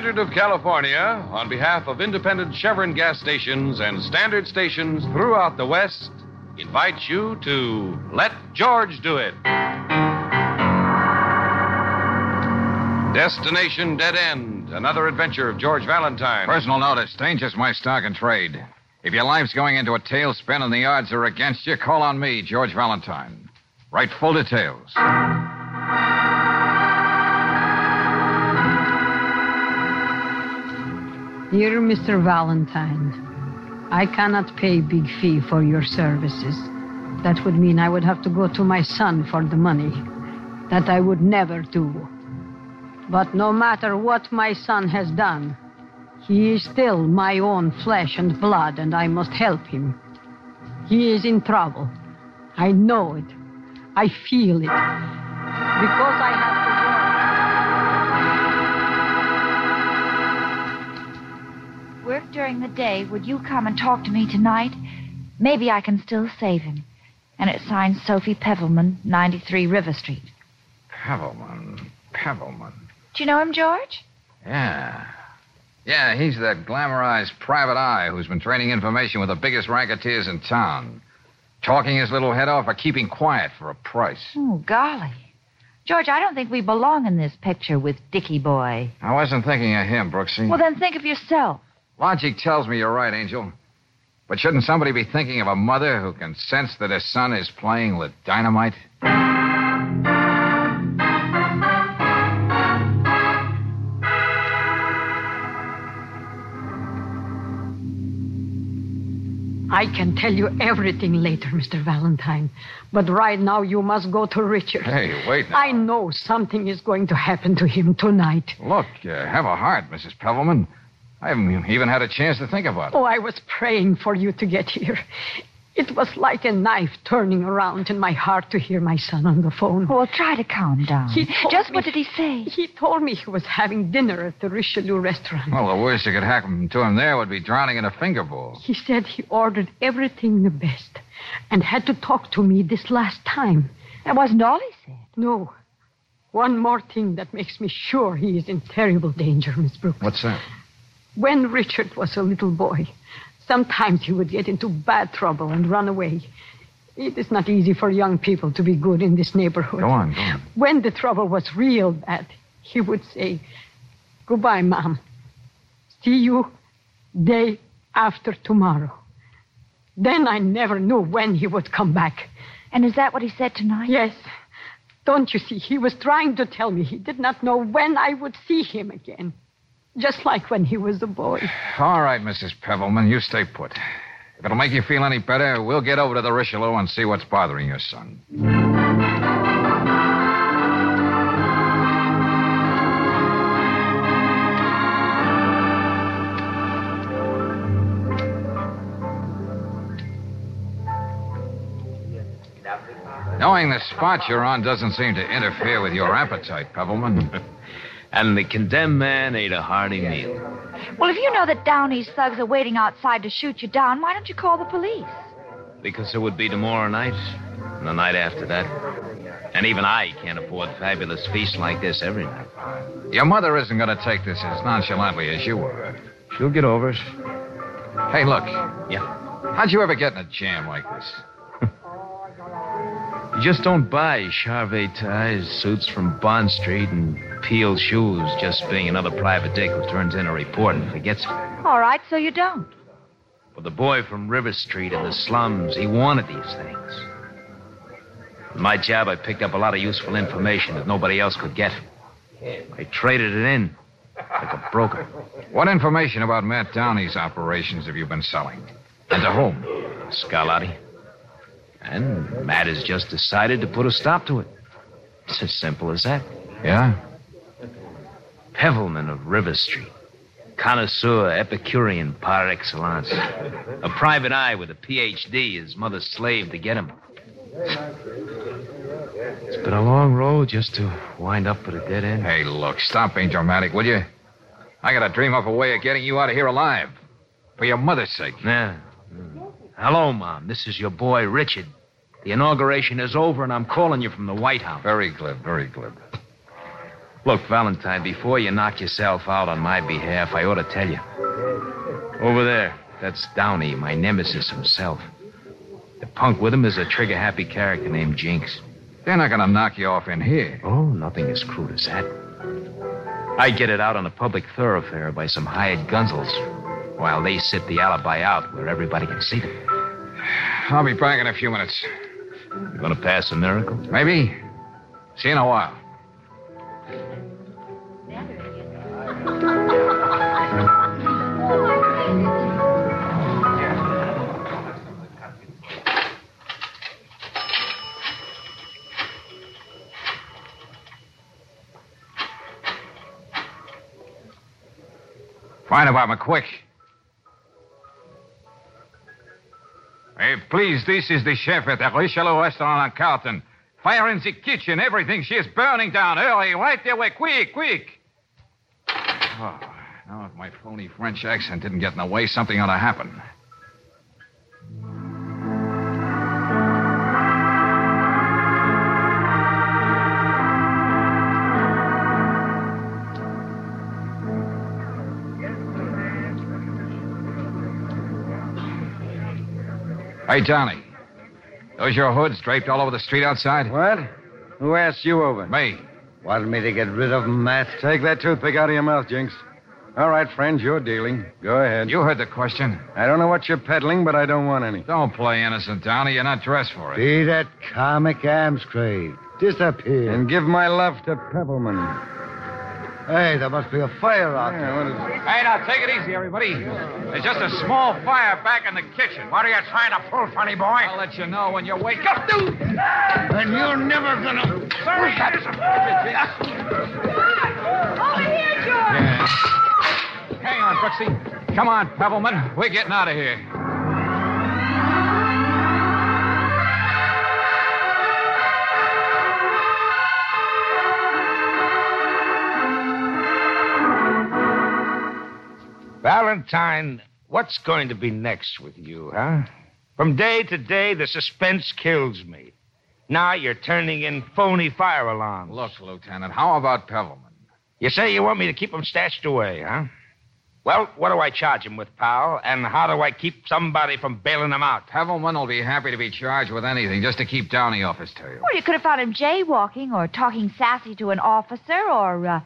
Standard of California, on behalf of independent Chevron gas stations and standard stations throughout the West, invites you to Let George Do It. Destination Dead End, another adventure of George Valentine. Personal notice danger's my stock and trade. If your life's going into a tailspin and the odds are against you, call on me, George Valentine. Write full details. Dear Mr. Valentine, I cannot pay big fee for your services. That would mean I would have to go to my son for the money. That I would never do. But no matter what my son has done, he is still my own flesh and blood, and I must help him. He is in trouble. I know it. I feel it. Because I have Work during the day. Would you come and talk to me tonight? Maybe I can still save him. And it's signed Sophie Pevelman, 93 River Street. Pevelman. Pevelman. Do you know him, George? Yeah. Yeah, he's that glamorized private eye who's been trading information with the biggest racketeers in town. Talking his little head off or keeping quiet for a price. Oh, golly. George, I don't think we belong in this picture with Dickie Boy. I wasn't thinking of him, Brooksy. Well, then think of yourself. Logic tells me you're right, Angel. But shouldn't somebody be thinking of a mother who can sense that her son is playing with dynamite? I can tell you everything later, Mr. Valentine. But right now, you must go to Richard. Hey, wait now. I know something is going to happen to him tonight. Look, uh, have a heart, Mrs. Pevelman. I haven't even had a chance to think about it. Oh, I was praying for you to get here. It was like a knife turning around in my heart to hear my son on the phone. Well, try to calm down. He told Just me- what did he say? He told me he was having dinner at the Richelieu restaurant. Well, the worst that could happen to him there would be drowning in a finger bowl. He said he ordered everything the best and had to talk to me this last time. That wasn't all he said. No. One more thing that makes me sure he is in terrible danger, Miss Brooks. What's that? When Richard was a little boy, sometimes he would get into bad trouble and run away. It is not easy for young people to be good in this neighborhood. Go on, go on. When the trouble was real bad, he would say, Goodbye, Mom. See you day after tomorrow. Then I never knew when he would come back. And is that what he said tonight? Yes. Don't you see? He was trying to tell me he did not know when I would see him again. Just like when he was a boy. All right, Mrs. Pevelman, you stay put. If it'll make you feel any better, we'll get over to the Richelieu and see what's bothering your son. Knowing the spot you're on doesn't seem to interfere with your appetite, Pevelman. And the condemned man ate a hearty meal. Well, if you know that Downey's thugs are waiting outside to shoot you down, why don't you call the police? Because it would be tomorrow night, and the night after that. And even I can't afford fabulous feasts like this every night. Your mother isn't going to take this as nonchalantly as you are. She'll get over it. Hey, look. Yeah. How'd you ever get in a jam like this? You just don't buy Charvet ties, suits from Bond Street, and Peel shoes just being another private dick who turns in a report and forgets it. All right, so you don't. But the boy from River Street in the slums, he wanted these things. In my job, I picked up a lot of useful information that nobody else could get. I traded it in like a broker. What information about Matt Downey's operations have you been selling? And to whom? Scarlatti. And Matt has just decided to put a stop to it. It's as simple as that. Yeah? Pevelman of River Street. Connoisseur, Epicurean par excellence. A private eye with a PhD, his mother's slave to get him. It's been a long road just to wind up at a dead end. Hey, look, stop being dramatic, will you? I gotta dream up a way of getting you out of here alive. For your mother's sake. Yeah. Hello, Mom. This is your boy, Richard. The inauguration is over, and I'm calling you from the White House. Very glib, very glib. Look, Valentine, before you knock yourself out on my behalf, I ought to tell you. Over there, that's Downey, my nemesis himself. The punk with him is a trigger happy character named Jinx. They're not gonna knock you off in here. Oh, nothing as crude as that. I get it out on a public thoroughfare by some hired gunsels, while they sit the alibi out where everybody can see them. I'll be back in a few minutes. You gonna pass a miracle? Maybe. See you in a while. Fire department, quick. Hey, please, this is the chef at the Richelieu restaurant on Carlton. Fire in the kitchen, everything. She is burning down. Hurry, right away, quick, quick. Oh, now if my phony French accent didn't get in the way, something ought to happen. Hey, Johnny. Those your hoods draped all over the street outside? What? Who asked you over? Me. Wanted me to get rid of 'em, Matt? Take that toothpick out of your mouth, Jinx. All right, friends, you're dealing. Go ahead. You heard the question. I don't know what you're peddling, but I don't want any. Don't play innocent, Downey. You're not dressed for it. Be that comic arms trade. Disappear. And give my love to Pebbleman. Hey, there must be a fire out Yeah, there. what is it? Hey, now take it easy, everybody. There's just a small fire back in the kitchen. What are you trying to pull, funny boy? I'll let you know when you wake up, dude. And you're never gonna. Sorry, Over here, George. Yeah. Hang on, Brooksy. Come on, Pebbleman. We're getting out of here. Valentine, what's going to be next with you, huh? From day to day, the suspense kills me. Now you're turning in phony fire alarms. Look, Lieutenant, how about Pebbleman? You say you want me to keep him stashed away, huh? Well, what do I charge him with, pal? And how do I keep somebody from bailing him out? Pebbleman will be happy to be charged with anything just to keep Downey off his tail. Or you could have found him jaywalking or talking sassy to an officer or uh,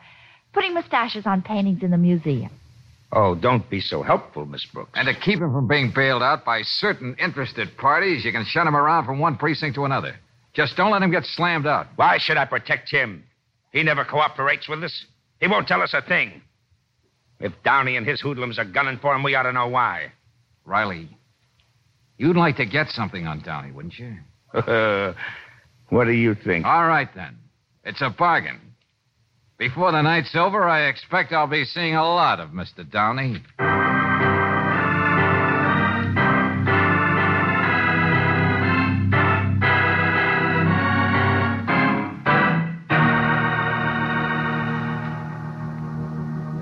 putting mustaches on paintings in the museum. Oh, don't be so helpful, Miss Brooks. And to keep him from being bailed out by certain interested parties, you can shut him around from one precinct to another. Just don't let him get slammed out. Why should I protect him? He never cooperates with us. He won't tell us a thing. If Downey and his hoodlums are gunning for him, we ought to know why. Riley, you'd like to get something on Downey, wouldn't you? what do you think? All right, then. It's a bargain. Before the night's over, I expect I'll be seeing a lot of Mr. Downey.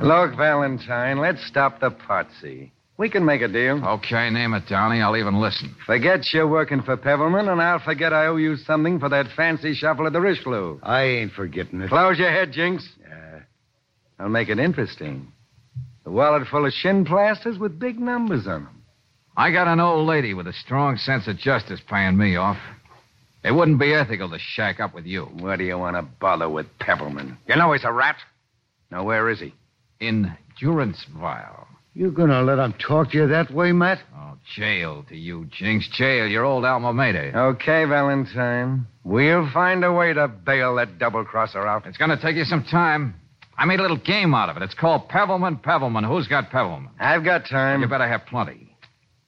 Look, Valentine, let's stop the potsy. We can make a deal. Okay, name it, Downey. I'll even listen. Forget you're working for Pebbleman, and I'll forget I owe you something for that fancy shuffle at the Richelieu. I ain't forgetting it. Close your head, Jinx. Yeah. I'll make it interesting. The wallet full of shin plasters with big numbers on them. I got an old lady with a strong sense of justice paying me off. It wouldn't be ethical to shack up with you. What do you want to bother with Pebbleman? You know he's a rat. Now, where is he? In durance vile. You gonna let him talk to you that way, Matt? Oh, Jail to you, Jinx. Jail, your old alma mater. Okay, Valentine. We'll find a way to bail that double crosser out. It's going to take you some time. I made a little game out of it. It's called Pevelman Pevelman. Who's got Pevelman? I've got time. You better have plenty.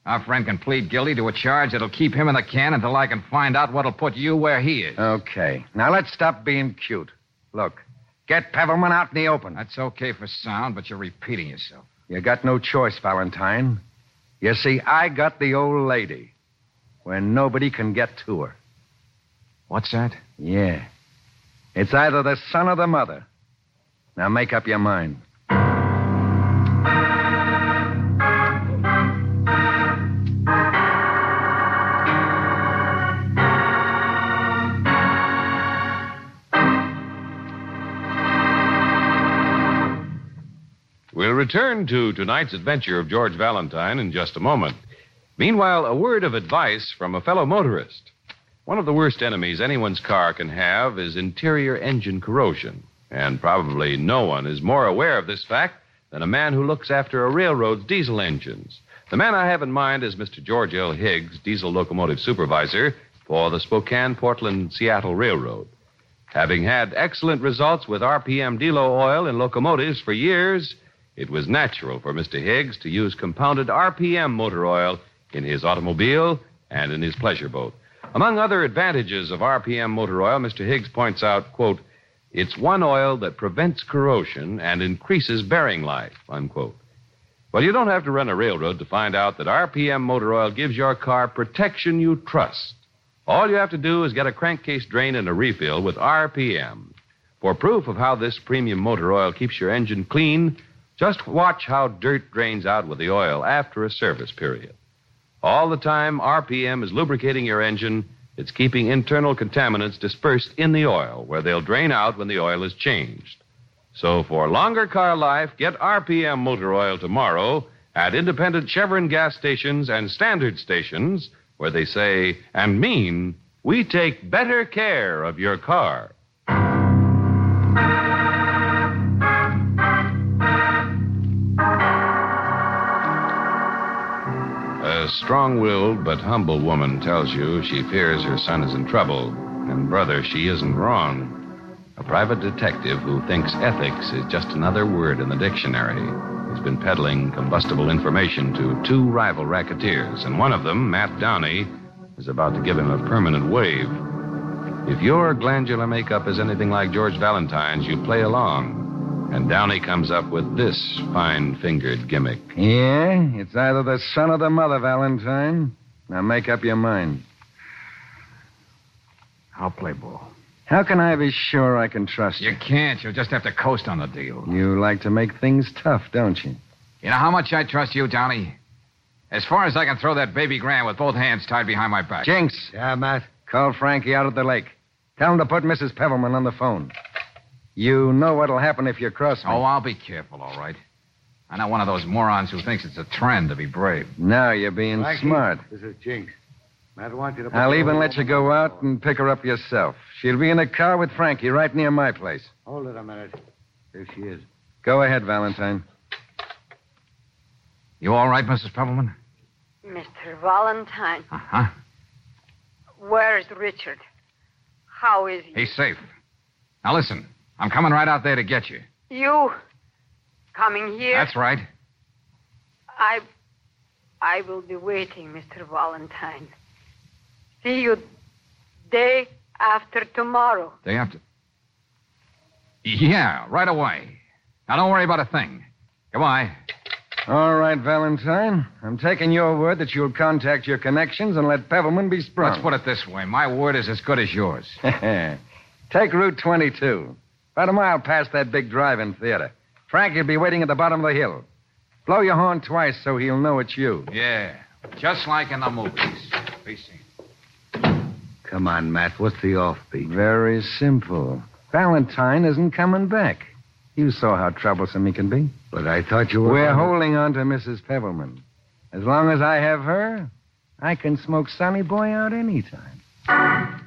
Our friend can plead guilty to a charge that'll keep him in the can until I can find out what'll put you where he is. Okay. Now let's stop being cute. Look, get Pevelman out in the open. That's okay for sound, but you're repeating yourself. You got no choice, Valentine. You see, I got the old lady where nobody can get to her. What's that? Yeah. It's either the son or the mother. Now make up your mind. Return to tonight's adventure of George Valentine in just a moment. Meanwhile, a word of advice from a fellow motorist. One of the worst enemies anyone's car can have is interior engine corrosion. And probably no one is more aware of this fact than a man who looks after a railroad's diesel engines. The man I have in mind is Mr. George L. Higgs, diesel locomotive supervisor for the Spokane Portland Seattle Railroad. Having had excellent results with RPM Delo oil in locomotives for years, it was natural for Mr. Higgs to use compounded RPM motor oil in his automobile and in his pleasure boat. Among other advantages of RPM motor oil, Mr. Higgs points out, quote, it's one oil that prevents corrosion and increases bearing life, unquote. Well, you don't have to run a railroad to find out that RPM motor oil gives your car protection you trust. All you have to do is get a crankcase drain and a refill with RPM. For proof of how this premium motor oil keeps your engine clean, just watch how dirt drains out with the oil after a service period. All the time, RPM is lubricating your engine. It's keeping internal contaminants dispersed in the oil, where they'll drain out when the oil is changed. So, for longer car life, get RPM motor oil tomorrow at independent Chevron gas stations and standard stations, where they say and mean, we take better care of your car. A strong willed but humble woman tells you she fears her son is in trouble. And, brother, she isn't wrong. A private detective who thinks ethics is just another word in the dictionary has been peddling combustible information to two rival racketeers, and one of them, Matt Downey, is about to give him a permanent wave. If your glandular makeup is anything like George Valentine's, you play along. And Downey comes up with this fine fingered gimmick. Yeah, it's either the son or the mother, Valentine. Now make up your mind. I'll play ball. How can I be sure I can trust you? You can't. You'll just have to coast on the deal. You like to make things tough, don't you? You know how much I trust you, Downey? As far as I can throw that baby Grant with both hands tied behind my back. Jinx, Yeah, Matt. call Frankie out at the lake. Tell him to put Mrs. Pevelman on the phone. You know what'll happen if you cross me. Oh, I'll be careful, all right. I'm not one of those morons who thinks it's a trend to be brave. No, you're being Frankie, smart. This is Jinx. Matt wants you to. I'll even let you go out and pick her up yourself. She'll be in a car with Frankie right near my place. Hold it a minute. There she is. Go ahead, Valentine. You all right, Mrs. Pebbleman? Mr. Valentine, Uh huh. where's Richard? How is he? He's safe. Now listen, I'm coming right out there to get you. You coming here? That's right. I I will be waiting, Mr. Valentine. See you day after tomorrow. Day after. Yeah, right away. Now don't worry about a thing. Goodbye. All right, Valentine. I'm taking your word that you'll contact your connections and let Pevelman be sprung. Let's put it this way. My word is as good as yours. Take Route 22. About a mile past that big drive-in theater. Frankie'll be waiting at the bottom of the hill. Blow your horn twice so he'll know it's you. Yeah, just like in the movies. Be seen. Come on, Matt. What's the offbeat? Very simple. Valentine isn't coming back. You saw how troublesome he can be. But I thought you were. We're holding on to Mrs. Pebbleman. As long as I have her, I can smoke Sonny Boy out anytime. Hey,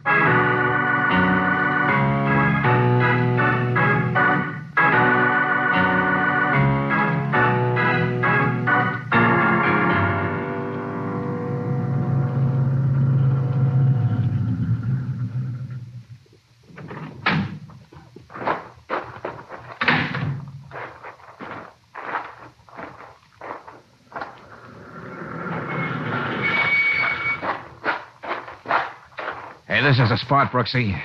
spot, Brooksy.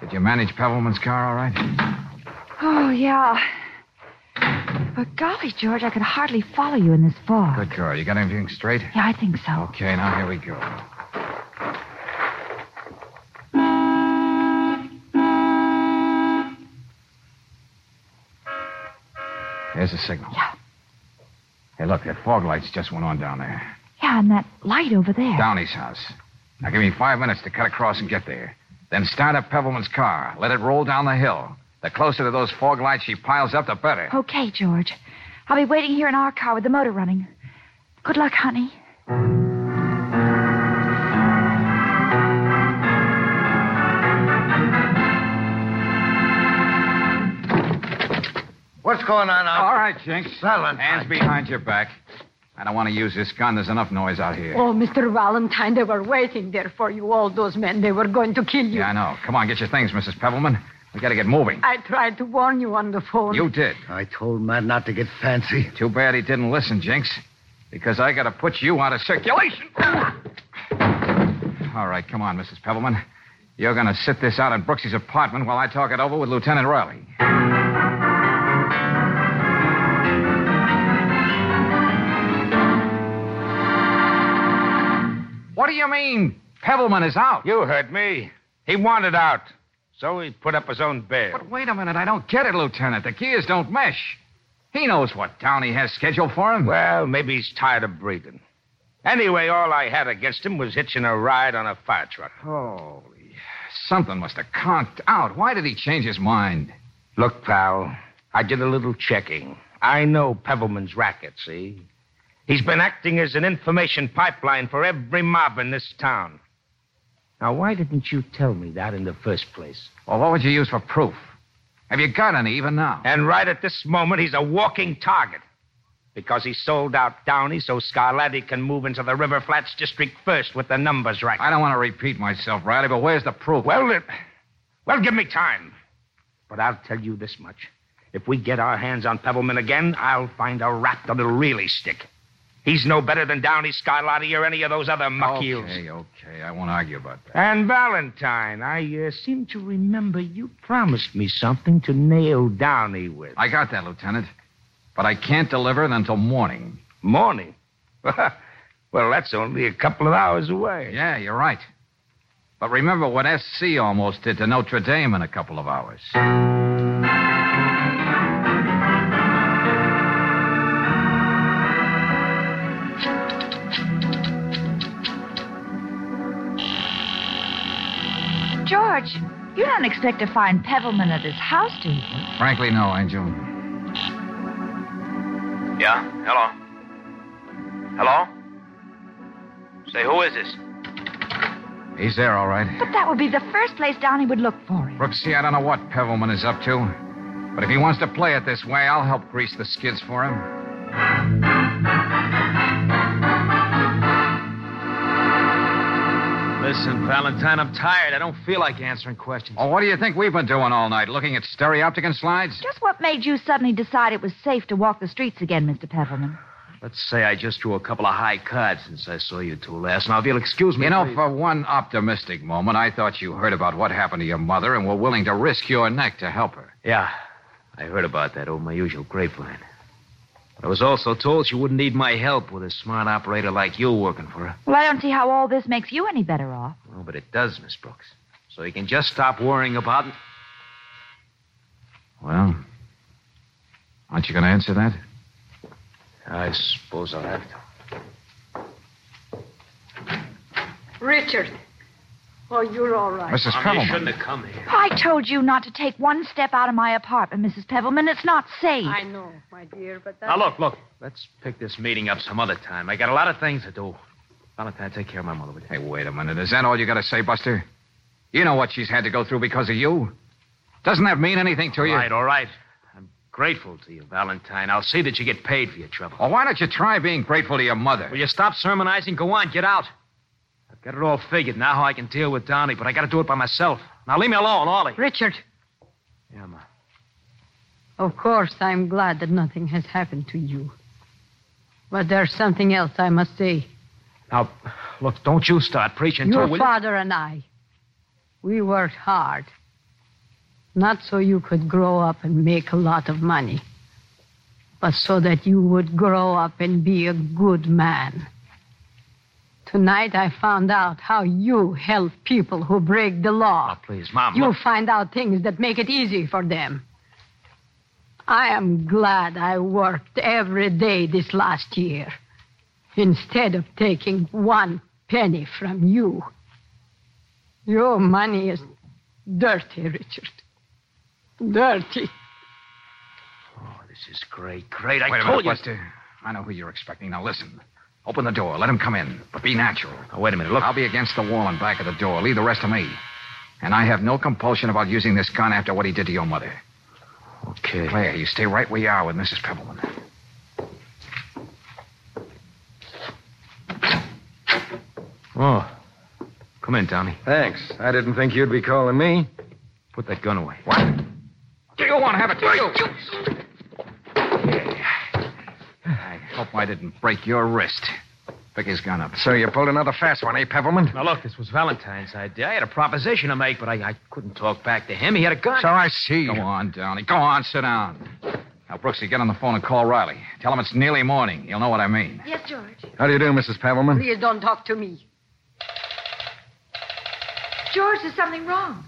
Did you manage Pebbleman's car all right? Oh, yeah. But golly, George, I could hardly follow you in this fog. Good girl. You got everything straight? Yeah, I think so. Okay, now here we go. Here's the signal. Yeah. Hey, look, that fog lights just went on down there. Yeah, and that light over there. Downey's house. Now give me five minutes to cut across and get there. Then start up Pebbleman's car. Let it roll down the hill. The closer to those fog lights she piles up, the better. Okay, George. I'll be waiting here in our car with the motor running. Good luck, honey. What's going on out All right, Jinx. Silent. Hands behind your back. I don't want to use this gun. There's enough noise out here. Oh, Mr. Valentine, they were waiting there for you, all those men. They were going to kill you. Yeah, I know. Come on, get your things, Mrs. Pebbleman. We got to get moving. I tried to warn you on the phone. You did. I told Matt not to get fancy. Too bad he didn't listen, Jinx. Because I got to put you out of circulation. All right, come on, Mrs. Pebbleman. You're going to sit this out in Brooksy's apartment while I talk it over with Lieutenant Riley. You mean, Pebbleman is out? You heard me. He wanted out. So he put up his own bail. But wait a minute, I don't get it, Lieutenant. The gears don't mesh. He knows what Downey has scheduled for him. Well, maybe he's tired of breathing. Anyway, all I had against him was hitching a ride on a fire truck. Holy. Something must have conked out. Why did he change his mind? Look, pal, I did a little checking. I know Pebbleman's racket, see? He's been acting as an information pipeline for every mob in this town. Now, why didn't you tell me that in the first place? Well, what would you use for proof? Have you got any even now? And right at this moment, he's a walking target. Because he sold out Downey so Scarlatti can move into the River Flats district first with the numbers right. I don't want to repeat myself, Riley, but where's the proof? Well, it, well, give me time. But I'll tell you this much. If we get our hands on Pebbleman again, I'll find a rat that'll really stick. He's no better than Downey, Scarlatti, or any of those other muck heels. Okay, okay. I won't argue about that. And Valentine, I uh, seem to remember you promised me something to nail Downey with. I got that, Lieutenant. But I can't deliver it until morning. Morning? well, that's only a couple of hours away. Yeah, you're right. But remember what SC almost did to Notre Dame in a couple of hours. George, you don't expect to find Pebbleman at his house, do you? Frankly, no, Angel. Yeah? Hello? Hello? Say, who is this? He's there, all right. But that would be the first place Downey would look for him. Brooksy, I don't know what Pebbleman is up to. But if he wants to play it this way, I'll help grease the skids for him. Listen, Valentine, I'm tired. I don't feel like answering questions. Oh, what do you think we've been doing all night? Looking at stereopticon slides? Just what made you suddenly decide it was safe to walk the streets again, Mr. Pebbleman? Let's say I just drew a couple of high cards since I saw you two last. Now, if you'll excuse me. You know, please. for one optimistic moment, I thought you heard about what happened to your mother and were willing to risk your neck to help her. Yeah, I heard about that over my usual grapevine. But I was also told she wouldn't need my help with a smart operator like you working for her. Well, I don't see how all this makes you any better off. Well, but it does, Miss Brooks. So you can just stop worrying about it. Well, aren't you going to answer that? I suppose I'll have to. Richard. Oh, you're all right. Mrs. Mom, you Pebbleman. shouldn't have come here. I told you not to take one step out of my apartment, Mrs. Pebbleman. It's not safe. I know, my dear, but that. Now, look, look. Let's pick this meeting up some other time. I got a lot of things to do. Valentine, take care of my mother. Would you? Hey, wait a minute. Is that all you got to say, Buster? You know what she's had to go through because of you. Doesn't that mean anything to All you? right, all right. I'm grateful to you, Valentine. I'll see that you get paid for your trouble. Well, why don't you try being grateful to your mother? Will you stop sermonizing? Go on, get out. Got it all figured now how I can deal with Downey, but I got to do it by myself. Now leave me alone, Ollie. Richard, Yeah, Ma. of course, I'm glad that nothing has happened to you. But there's something else I must say. Now, look, don't you start preaching to Your her, will you? father and I, We worked hard. Not so you could grow up and make a lot of money, but so that you would grow up and be a good man. Tonight I found out how you help people who break the law. Oh, please, Mom. You look- find out things that make it easy for them. I am glad I worked every day this last year instead of taking one penny from you. Your money is dirty, Richard. Dirty. Oh, this is great, great. I Wait a minute, you. Buster. I know who you're expecting. Now listen. Open the door. Let him come in. But be natural. Oh, wait a minute. Look. I'll be against the wall and back of the door. Leave the rest to me. And I have no compulsion about using this gun after what he did to your mother. Okay. Claire, you stay right where you are with Mrs. Pebbleman. Oh. Come in, Tommy. Thanks. I didn't think you'd be calling me. Put that gun away. What? Do you want to have it? Do you? I hope I didn't break your wrist. Pick his gun up. So you pulled another fast one, eh, Pebbleman? Now, look, this was Valentine's idea. I had a proposition to make, but I, I couldn't talk back to him. He had a gun. So I see. Go on, Downey. Go on, sit down. Now, Brooksy, get on the phone and call Riley. Tell him it's nearly morning. He'll know what I mean. Yes, George. How do you do, Mrs. Pebbleman? Please don't talk to me. George, there's something wrong.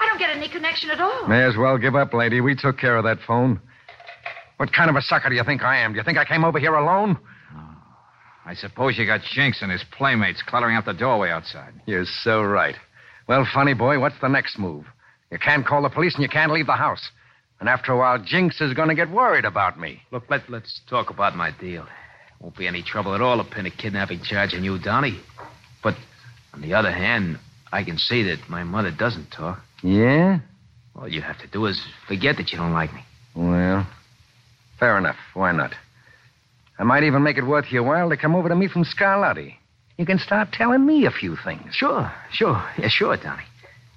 I don't get any connection at all. May as well give up, lady. We took care of that phone. What kind of a sucker do you think I am? Do you think I came over here alone? I suppose you got Jinx and his playmates cluttering up the doorway outside. You're so right. Well, funny boy, what's the next move? You can't call the police and you can't leave the house. And after a while, Jinx is going to get worried about me. Look, let, let's talk about my deal. Won't be any trouble at all to pin a kidnapping charge on you, Donnie. But on the other hand, I can see that my mother doesn't talk. Yeah? All you have to do is forget that you don't like me. Well, fair enough. Why not? I might even make it worth your while to come over to me from Scarlatti. You can start telling me a few things. Sure, sure. Yeah, sure, Donnie.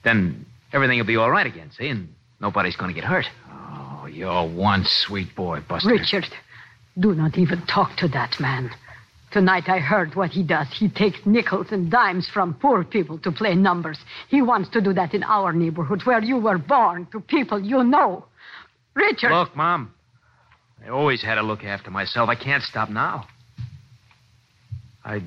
Then everything will be all right again, see? And nobody's going to get hurt. Oh, you're one sweet boy, Buster. Richard, do not even talk to that man. Tonight I heard what he does. He takes nickels and dimes from poor people to play numbers. He wants to do that in our neighborhood where you were born to people you know. Richard. Look, Mom. I always had to look after myself. I can't stop now. I'd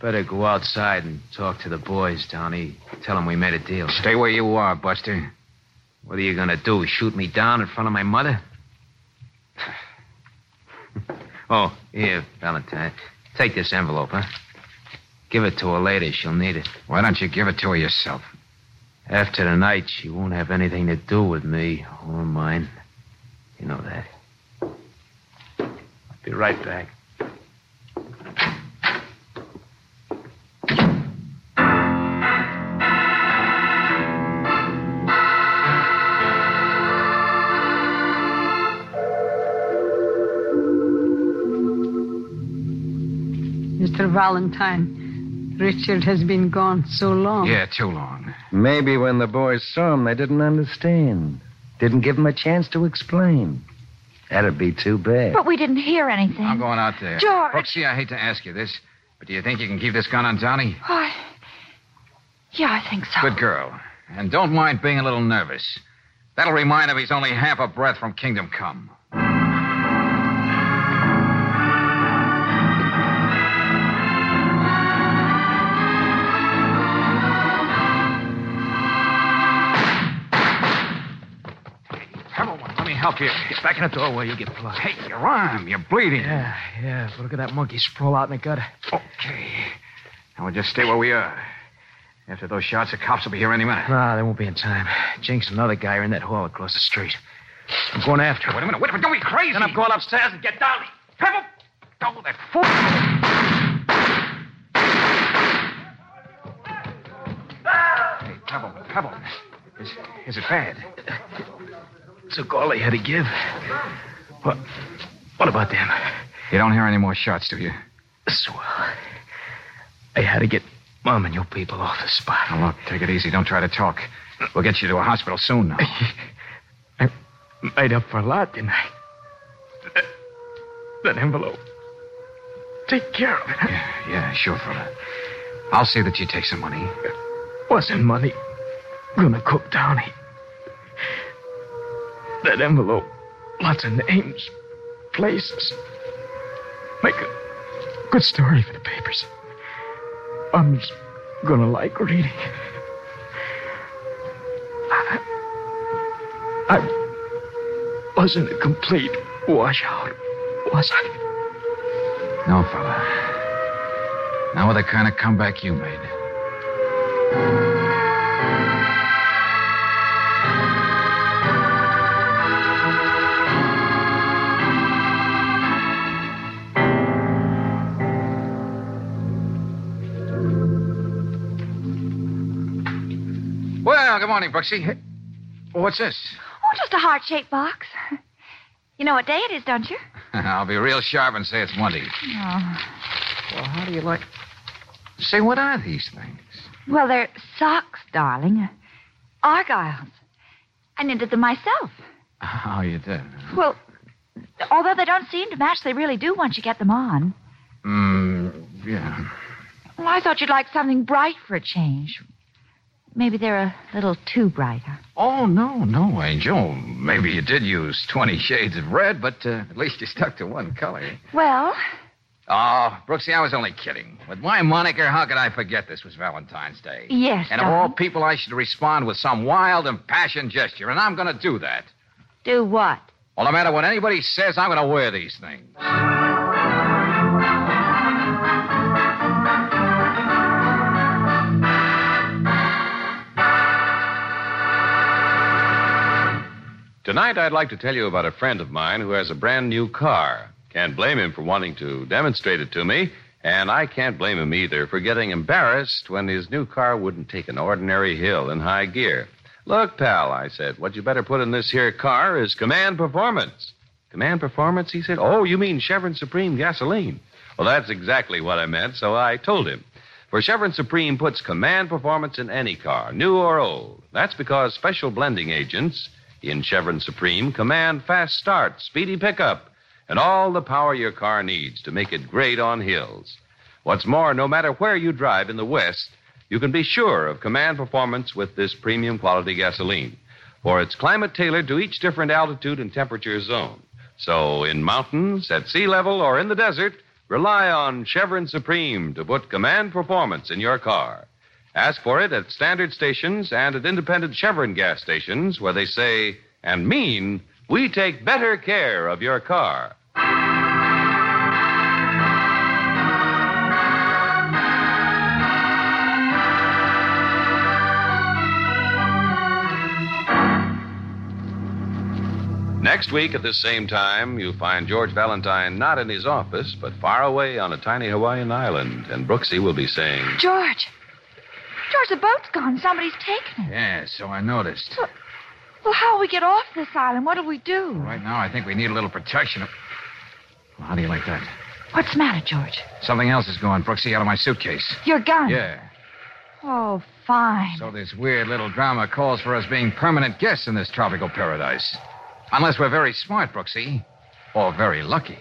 better go outside and talk to the boys, Donnie. Tell them we made a deal. Stay where you are, Buster. What are you going to do? Shoot me down in front of my mother? oh, here, Valentine. Take this envelope, huh? Give it to her later. She'll need it. Why don't you give it to her yourself? After tonight, she won't have anything to do with me or mine. You know that. I'll be right back. Mr. Valentine, Richard has been gone so long. Yeah, too long. Maybe when the boys saw him, they didn't understand. Didn't give him a chance to explain. That'd be too bad. But we didn't hear anything. I'm going out there. George. Brooksy, I hate to ask you this, but do you think you can keep this gun on Donnie? Why? Yeah, I think so. Good girl. And don't mind being a little nervous. That'll remind him he's only half a breath from kingdom come. Pebbleman, let me help you. Get back in the doorway, you'll get blood. Hey, your arm. You're bleeding. Yeah, yeah. But look at that monkey sprawl out in the gutter. Okay. Now we'll just stay where we are. After those shots, the cops will be here any minute. Nah, they won't be in time. Jinx and another guy are in that hall across the street. I'm going after Wait a him. minute. Wait a minute. Don't be crazy. Then I'm going upstairs and get down. Pebble! Oh, that fool. Hey, Pebble, Pebble. Is, is it bad? Took all they had to give. What? What about them? You don't hear any more shots, do you? Swell. I had to get Mom and you people off the spot. Now, look, take it easy. Don't try to talk. We'll get you to a hospital soon now. I made up for a lot, didn't I? That, that envelope. Take care of it. Yeah, yeah, sure, fella. I'll see that you take some money. Wasn't money. gonna cook Downey. That envelope, lots of names, places. Make a good story for the papers. Mom's gonna like reading. I, I wasn't a complete washout, was I? No, fella. Not with the kind of comeback you made. Well, good morning, Brooksy. What's this? Oh, just a heart shaped box. You know what day it is, don't you? I'll be real sharp and say it's Monday. Oh. Well, how do you like. Say, what are these things? Well, they're socks, darling. Argyles. I knitted them myself. Oh, you did? Well, although they don't seem to match, they really do once you get them on. Mm, yeah. Well, I thought you'd like something bright for a change. Maybe they're a little too bright, huh? Oh, no, no, Angel. Maybe you did use 20 shades of red, but uh, at least you stuck to one color. Well, Oh, Brooksy, I was only kidding. With my moniker, how could I forget this was Valentine's Day? yes, And of all people, I should respond with some wild, impassioned gesture, and I'm going to do that. Do what? Well, no matter what anybody says, I'm going to wear these things. Tonight, I'd like to tell you about a friend of mine who has a brand new car. Can't blame him for wanting to demonstrate it to me, and I can't blame him either for getting embarrassed when his new car wouldn't take an ordinary hill in high gear. Look, pal, I said, what you better put in this here car is command performance. Command performance, he said. Oh, you mean Chevron Supreme gasoline. Well, that's exactly what I meant, so I told him. For Chevron Supreme puts command performance in any car, new or old. That's because special blending agents in Chevron Supreme command fast start, speedy pickup, and all the power your car needs to make it great on hills. What's more, no matter where you drive in the West, you can be sure of command performance with this premium quality gasoline. For it's climate tailored to each different altitude and temperature zone. So, in mountains, at sea level, or in the desert, rely on Chevron Supreme to put command performance in your car. Ask for it at standard stations and at independent Chevron gas stations where they say and mean we take better care of your car. Next week at this same time, you'll find George Valentine not in his office, but far away on a tiny Hawaiian island, and Brooksy will be saying, George. George, the boat's gone. Somebody's taken it. Yeah, so I noticed. Well, how'll we get off this island? What'll we do? Right now, I think we need a little protection. Well, how do you like that? What's the matter, George? Something else is going, Brooksy, out of my suitcase. Your gun. Yeah. Oh, fine. So this weird little drama calls for us being permanent guests in this tropical paradise. Unless we're very smart, Brooksy. Or very lucky.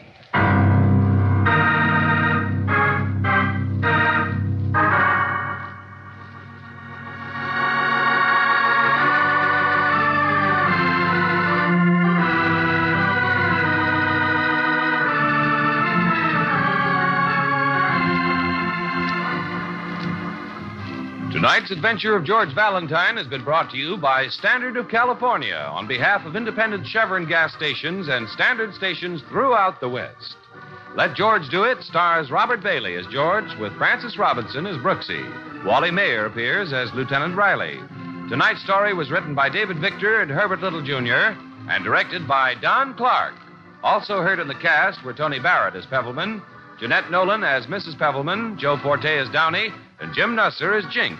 Tonight's adventure of George Valentine has been brought to you by Standard of California on behalf of independent Chevron gas stations and standard stations throughout the West. Let George Do It stars Robert Bailey as George with Frances Robinson as Brooksy. Wally Maher appears as Lieutenant Riley. Tonight's story was written by David Victor and Herbert Little Jr. and directed by Don Clark. Also heard in the cast were Tony Barrett as Pebbleman, Jeanette Nolan as Mrs. Pebbleman, Joe Forte as Downey, and Jim Nusser as Jinx.